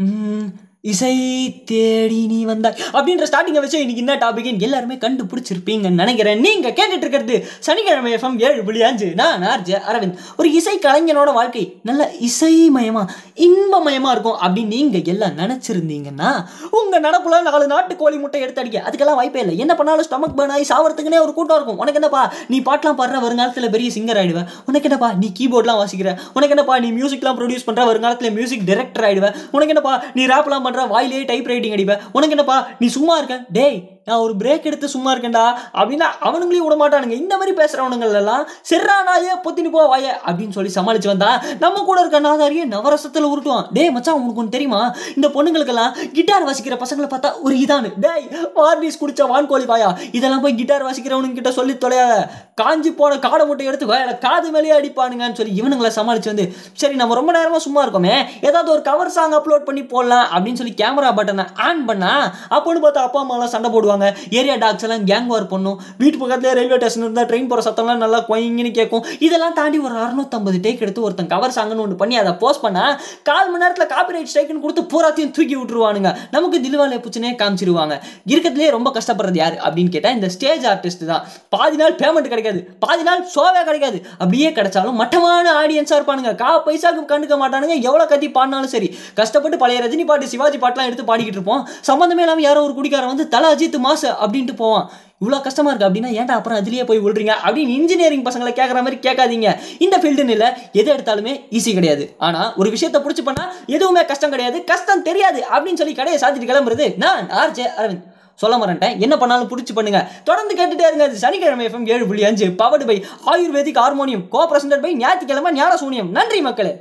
Mm, இசை தேடி நீ வந்தாய். அப்படின்ற ஸ்டார்டிங்கை வச்சு இன்னைக்கு என்ன டாபிக்னு எல்லாருமே கண்டுபிடிச்சிருப்பீங்கன்னு நினைக்கிறேன். நீங்கள் கேட்டுட்டு இருக்கிறது சனிக்கிழமை எஃப்எம் ஏழு புள்ளி அஞ்சு. நான் ஆர்ஜே அரவிந்த். ஒரு இசை கலைஞனோட வாழ்க்கை நல்ல இசைமயமாக இன்பமயமாக இருக்கும் அப்படின்னு நீங்கள் எல்லாம் நினச்சிருந்தீங்கன்னா உங்கள் நடப்புல நாலு நாட்டு கோழி முட்டை எடுத்து அடிக்க. அதுக்கெல்லாம் வாய்ப்பே இல்லை. என்ன பண்ணாலும் ஸ்டமக் பேர்ன் ஆகி சாவறதுக்குனே ஒரு கூட்டம் இருக்கும். உனக்கு என்னப்பா நீ பாட்டெலாம் பாடுற வருங்காலத்தில் பெரிய சிங்கர் ஆகிடுவேன் உனக்கு என்னப்பா நீ கீபோர்ட்லாம் வாசிக்கிற. உனக்கு என்னப்பா நீ மியூசிக்லாம் ப்ரொடியூஸ் பண்ணுற வருங்காலத்தில் மியூசிக் டைரக்டர் ஆகிடுவேன் உனக்கு என்னப்பா நீ ரேப்லாம் பண்ணுற வாயிலேயே டைப் ரைட்டிங் அடிப்பேன் உனக்கு என்னப்பா? நீ சும்மா இருக்க. டேய் நான் ஒரு பிரேக் எடுத்து சும்மா இருக்கேன்டா அப்படின்னா அவனுங்களையும் விட மாட்டானுங்க. இந்த மாதிரி பேசுகிறவனுங்களெல்லாம் எல்லாம் செர்ரானாயே பொத்தினி போ வாய? அப்படின்னு சொல்லி சமாளிச்சு வந்தா நம்ம கூட இருக்க நாதாரியே நவரசத்தில் உருட்டுவான். டேய் மச்சான் உனக்கு ஒன்று தெரியுமா? இந்த பொண்ணுங்களுக்கெல்லாம் கிட்டார் வாசிக்கிற பசங்களை பார்த்தா ஒரு இதானு. டேய் வார்னிஸ் குடிச்ச வான்கோழி வாயா? இதெல்லாம் போய் கிட்டார் வாசிக்கிறவனுங்க கிட்ட சொல்லி தொலையாத. காஞ்சி போன காடை முட்டை எடுத்து வாயில காது மேலேயே அடிப்பானுங்கன்னு சொல்லி இவனுங்களை சமாளிச்சு வந்து சரி நம்ம ரொம்ப நேரமாக சும்மா இருக்கோமே. ஏதாவது ஒரு கவர் சாங் அப்லோட் பண்ணி போடலாம். அப்படின்னு சொல்லி கேமரா பட்டனை ஆன் பண்ணா அப்போன்னு பார்த்தா அப்பா அம்மாலாம் சண்டை போடுவாங்க. ஏரியா டாக்ஸ் எல்லாம் கேங் வார் பண்ணும். வீட்டு பக்கத்துல ரயில்வே ஸ்டேஷன் இருந்தால் ட்ரெயின் போகிற சத்தம்லாம் நல்லா கொயங்கின்னு கேட்கும். இதெல்லாம் தாண்டி ஒரு அறுநூத்தம்பது டேக் எடுத்து ஒருத்தன் கவர் சாங்கன்னு ஒன்று பண்ணி அதை போஸ்ட் பண்ணா கால் மணி நேரத்தில் காப்பிரைட் ஸ்ட்ரைக்குன்னு கொடுத்து பூராத்தையும் தூக்கி விட்டுருவானுங்க. நமக்கு தில்வாலே பூச்சினே காமிச்சிருவாங்க. இருக்கிறதுலே ரொம்ப கஷ்டப்படுறது யார்? அப்படின்னு கேட்டால் இந்த ஸ்டேஜ் ஆர்டிஸ்ட் தான். பாதி நாள் பேமெண்ட் கிடைக்காது. பாதி நாள் ஷோவே கிடைக்காது. அப்படியே கிடைச்சாலும் மட்டமான ஆடியன்ஸாக இருப்பானுங்க. கா பைசாக்கு கண்டுக்க மாட்டானுங்க. எவ்வளோ கத்தி பாடினாலும் சரி. கஷ்டப்பட்டு பழைய ரஜினி பாட்டு சிவாஜி பாட்டெலாம் எடுத்து பாடிக்கிட்டு இருப்போம். சம்மந்தமே இல்லாமல் யாரோ ஒரு குடிக்காரன் வந்து தலை அஜித் மாசு அப்படின்ட்டு போவான். இவ்வளோ கஷ்டமா இருக்கு அப்படின்னா ஏன்டா அப்புறம் அதுலயே போய் விழுறீங்க? அப்படின்னு இன்ஜினியரிங் பசங்களை கேட்குற மாதிரி கேட்காதீங்க. இந்த ஃபீல்டுன்னு இல்லை எது எடுத்தாலுமே ஈஸி கிடையாது. ஆனால் ஒரு விஷயத்தை பிடிச்சி பண்ணா எதுவுமே கஷ்டம் கிடையாது. கஷ்டம் தெரியாது அப்படின்னு சொல்லி கடையை சாத்திட்டு கிளம்புறது நான் ஆர்ஜே அரவிந்த். சொல்ல மாட்டேன் என்ன பண்ணாலும் பிடிச்சி பண்ணுங்க. தொடர்ந்து கேட்டுட்டே இருங்க. அது சனிக்கிழமை எஃப்எம் ஏழு புள்ளி அஞ்சு powered by Ayurvedic harmonium co present by ஞாயிற்றுக்கிழமை ஞான சூனியம் நன்றி மக்களே.